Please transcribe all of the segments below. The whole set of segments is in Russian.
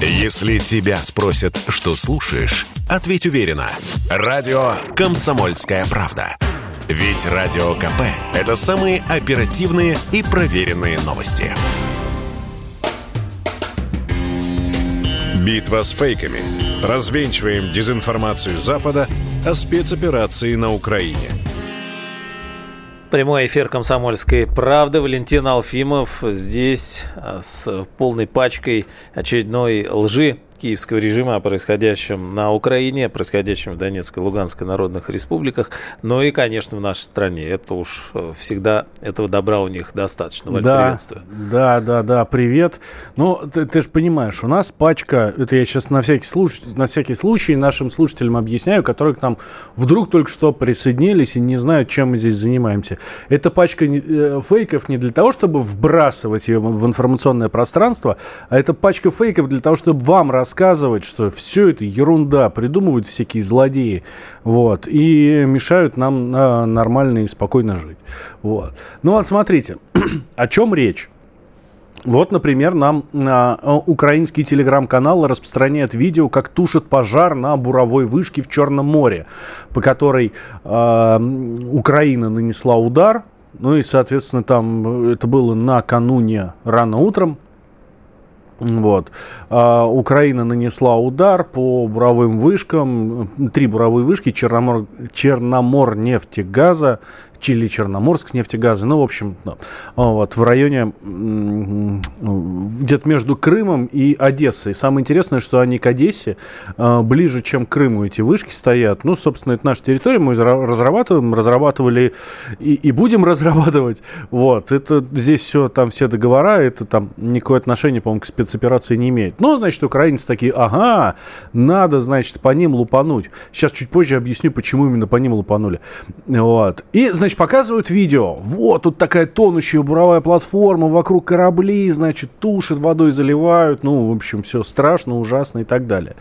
Если тебя спросят, что слушаешь, ответь уверенно. Радио «Комсомольская правда». Ведь Радио КП – это самые оперативные и проверенные новости. Битва с фейками. Развенчиваем дезинформацию Запада о спецоперации на Украине. Прямой эфир «Комсомольской правды». Валентин Алфимов здесь а, с полной пачкой очередной лжи киевского режима о происходящем на Украине, о происходящем в Донецкой и Луганской народных республиках, но и, конечно, в нашей стране. Это уж э, всегда этого добра у них достаточно. Валь, да, приветствую. Да, да, да, привет. Ну, ты, ты же понимаешь, у нас пачка, это я сейчас на всякий случай, на всякий случай нашим слушателям объясняю, которые к нам вдруг только что присоединились и не знают, чем мы здесь занимаемся. Это пачка э, фейков не для того, чтобы вбрасывать ее в информационное пространство, а это пачка фейков для того, чтобы вам рассказать рассказывать, что все это ерунда, придумывают всякие злодеи, вот, и мешают нам а, нормально и спокойно жить. Вот. Ну вот смотрите, о чем речь? Вот, например, нам а, украинский телеграм-канал распространяет видео, как тушит пожар на буровой вышке в Черном море, по которой а, Украина нанесла удар. Ну и, соответственно, там это было накануне рано утром. Вот. А, Украина нанесла удар по буровым вышкам. Три буровые вышки Черномор, Черномор нефтегаза Чили, Черноморск, нефтегазы, ну, в общем, да, вот, в районе где-то между Крымом и Одессой. Самое интересное, что они к Одессе э, ближе, чем к Крыму эти вышки стоят. Ну, собственно, это наша территория, мы разрабатываем, разрабатывали и, и будем разрабатывать. Вот, это здесь все, там все договора, это там никакое отношение, по-моему, к спецоперации не имеет. Ну, значит, украинцы такие, ага, надо, значит, по ним лупануть. Сейчас чуть позже объясню, почему именно по ним лупанули. Вот. И, значит, значит, показывают видео. Вот, тут такая тонущая буровая платформа, вокруг корабли, значит, тушат, водой заливают. Ну, в общем, все страшно, ужасно и так далее.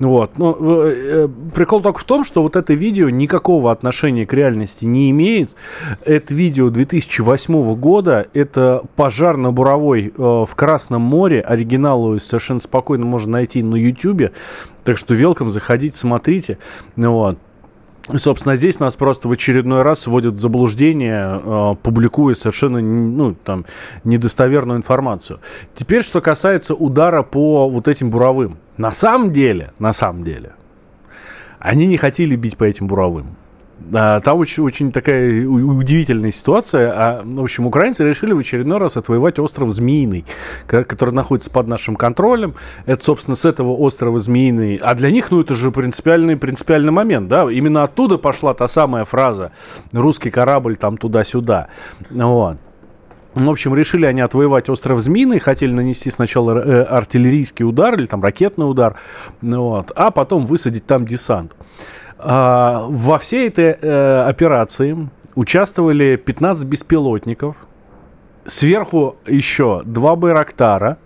Вот. Но э, э, прикол только в том, что вот это видео никакого отношения к реальности не имеет. Это видео 2008 года. Это пожар на буровой э, в Красном море. Оригинал совершенно спокойно можно найти на YouTube. Так что велком, заходите, смотрите. Вот. Собственно, здесь нас просто в очередной раз вводят в заблуждение, э, публикуя совершенно ну, там, недостоверную информацию. Теперь, что касается удара по вот этим буровым. На самом деле, на самом деле, они не хотели бить по этим буровым. А, там очень, очень такая удивительная ситуация. А, в общем, украинцы решили в очередной раз отвоевать остров Змеиный, который находится под нашим контролем. Это, собственно, с этого острова Змеиный. А для них, ну, это же принципиальный, принципиальный момент, да? Именно оттуда пошла та самая фраза «русский корабль там туда-сюда». Вот. В общем, решили они отвоевать остров Змеиный, хотели нанести сначала э, артиллерийский удар или там ракетный удар, вот, а потом высадить там десант. А, во всей этой э, операции участвовали 15 беспилотников, Сверху еще два Байрактара,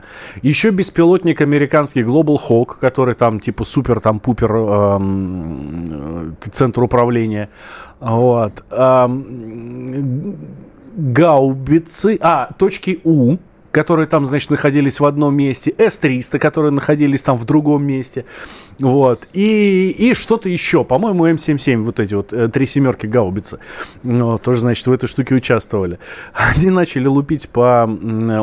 еще беспилотник американский Global Hawk, который там типа супер там пупер эм, центр управления, вот, эм, гаубицы, а точки У, которые там, значит, находились в одном месте, С-300, которые находились там в другом месте, вот, и, и что-то еще, по-моему, М77, вот эти вот э, три семерки гаубицы, ну, тоже, значит, в этой штуке участвовали. Они начали лупить по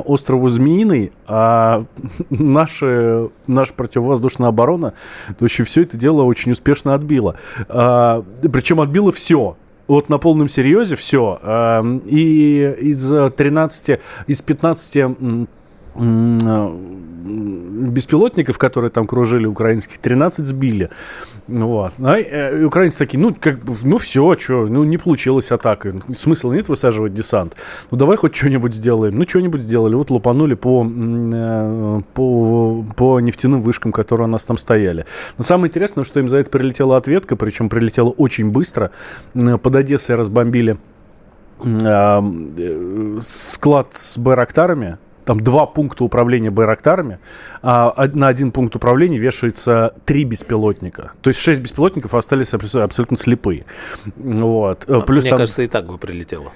острову Змеиный, а наши, наша противовоздушная оборона, то есть все это дело очень успешно отбила. А, причем отбила все, вот на полном серьезе все. Эм, и из 13, из 15 беспилотников, которые там кружили украинских, 13 сбили. Вот. А, э, украинцы такие, ну, как бы, ну, все, что, ну, не получилась атака. Смысла нет высаживать десант. Ну, давай хоть что-нибудь сделаем. Ну, что-нибудь сделали. Вот лупанули по, э, по, по нефтяным вышкам, которые у нас там стояли. Но самое интересное, что им за это прилетела ответка, причем прилетела очень быстро. Под Одессой разбомбили э, склад с байрактарами, там два пункта управления Байрактарами, а на один пункт управления вешается три беспилотника. То есть шесть беспилотников остались абсолютно слепые. Вот. А, Плюс Мне там... кажется, и так бы прилетело.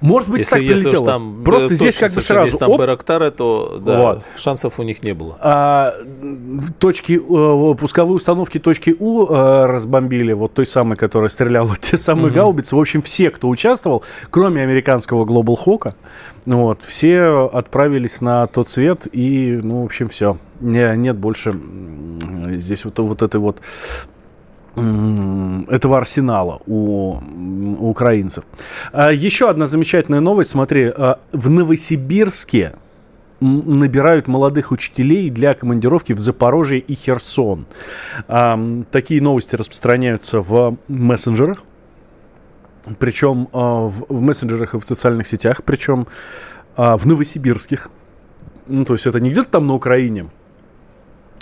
Может быть, Если, так если прилетело. там Просто э, здесь как бы сразу... там оп, Байрактары, то да, Вот. шансов у них не было. а, точки, э, пусковые установки точки У э, разбомбили, вот той самой, которая стреляла, те самые гаубицы. В общем, все, кто участвовал, кроме американского Global Hawk, вот, все отправились на тот свет, и, ну, в общем, все. Не, нет больше здесь вот, вот этой вот этого арсенала у, у украинцев. А, еще одна замечательная новость. Смотри, а, в Новосибирске набирают молодых учителей для командировки в Запорожье и Херсон. Ам, такие новости распространяются в мессенджерах. Причем а, в, мессенджерах и в социальных сетях. Причем а, в новосибирских. Ну, то есть это не где-то там на Украине,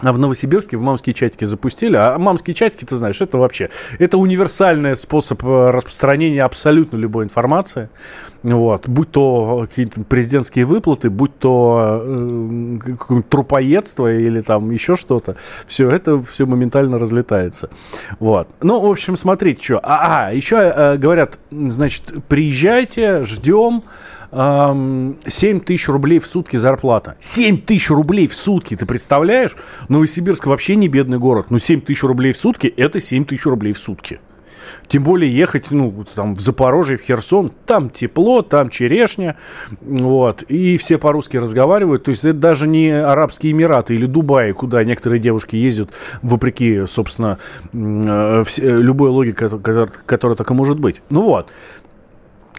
а в Новосибирске в мамские чатики запустили. А мамские чатики, ты знаешь, это вообще... Это универсальный способ э, распространения абсолютно любой информации. Вот. Будь то какие-то президентские выплаты, будь то э, трупоедство или там еще что-то. Все это все моментально разлетается. Вот. Ну, в общем, смотрите, что. А, а еще э, говорят, значит, приезжайте, ждем. Ам, 7 тысяч рублей в сутки зарплата. 7 тысяч рублей в сутки, ты представляешь? Новосибирск вообще не бедный город. Ну, 7 тысяч рублей в сутки, это 7 тысяч рублей в сутки. Тем более ехать, ну, там в Запорожье, в Херсон, там тепло, там черешня, вот, и все по-русски разговаривают, то есть это даже не Арабские Эмираты или Дубай, куда некоторые девушки ездят, вопреки, собственно, э, э, любой логике, которая, которая только может быть. Ну вот,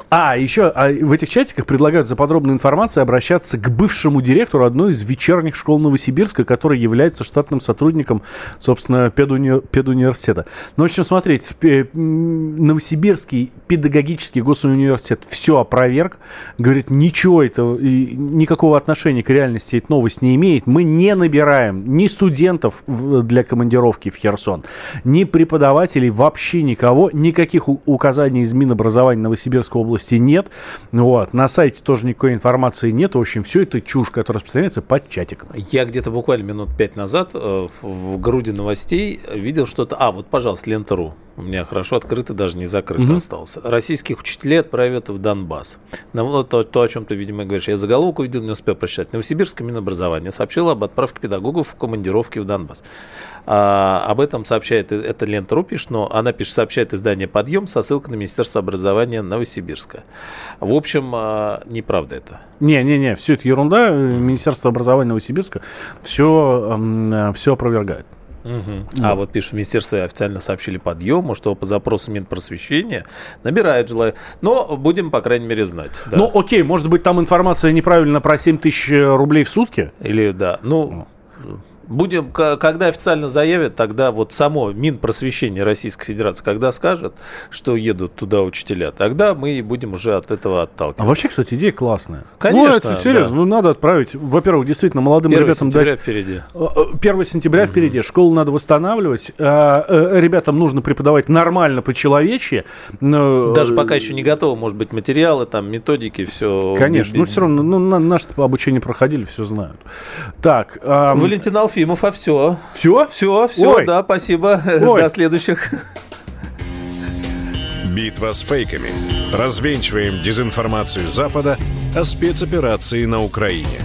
а, еще а, в этих чатиках предлагают за подробной информацией обращаться к бывшему директору одной из вечерних школ Новосибирска, который является штатным сотрудником, собственно, педуни- педуниверситета. Ну, в общем, смотрите, Новосибирский педагогический госуниверситет все опроверг, говорит, ничего это, и никакого отношения к реальности эта новость не имеет. Мы не набираем ни студентов для командировки в Херсон, ни преподавателей, вообще никого, никаких указаний из Минобразования Новосибирской области нет. Вот. На сайте тоже никакой информации нет. В общем, все это чушь, которая распространяется под чатиком. Я где-то буквально минут пять назад э, в груди новостей видел что-то. А, вот, пожалуйста, Лента.ру. У меня хорошо открыто, даже не закрыто Мгм. остался. Российских учителей отправят в Донбасс. Ну, вот то, то, о чем ты, видимо, говоришь. Я заголовок увидел, не успел прочитать. Новосибирское Минобразование сообщило об отправке педагогов в командировки в Донбасс. А, об этом сообщает, э, это Лента.ру пишет, но она пишет, сообщает издание «Подъем» со ссылкой на Министерство образования Новосибирска. В общем, а, неправда это. Не-не-не, все это ерунда. Министерство образования Новосибирска все, все опровергает. Да. А вот пишут, в министерстве официально сообщили подъему, что по запросу Минпросвещения набирает желание. Но будем, по крайней мере, знать. да. Ну, окей, может быть, там информация неправильно про 7 тысяч рублей в сутки? Или да. Ну, будем, когда официально заявят, тогда вот само Минпросвещение Российской Федерации, когда скажет, что едут туда учителя, тогда мы будем уже от этого А отталкиваться. вообще, кстати, идея классная. Конечно, Ну, это серьезно, да. ну, надо отправить. Во-первых, действительно, молодым 1 ребятам сентября дать... впереди. Э, э, 1 сентября впереди. Школу надо восстанавливать. А, э, Ребятам нужно преподавать нормально по-человечьи. Даже пока еще не готовы, может быть, материалы, там, методики, все. Конечно, но все равно, ну, на- наши обучение проходили, все знают. Так, Валентин Алфимов, а все. все? Все, все, Ой. да, спасибо. Ой. До следующих. Битва с фейками. Развенчиваем дезинформацию Запада о спецоперации на Украине.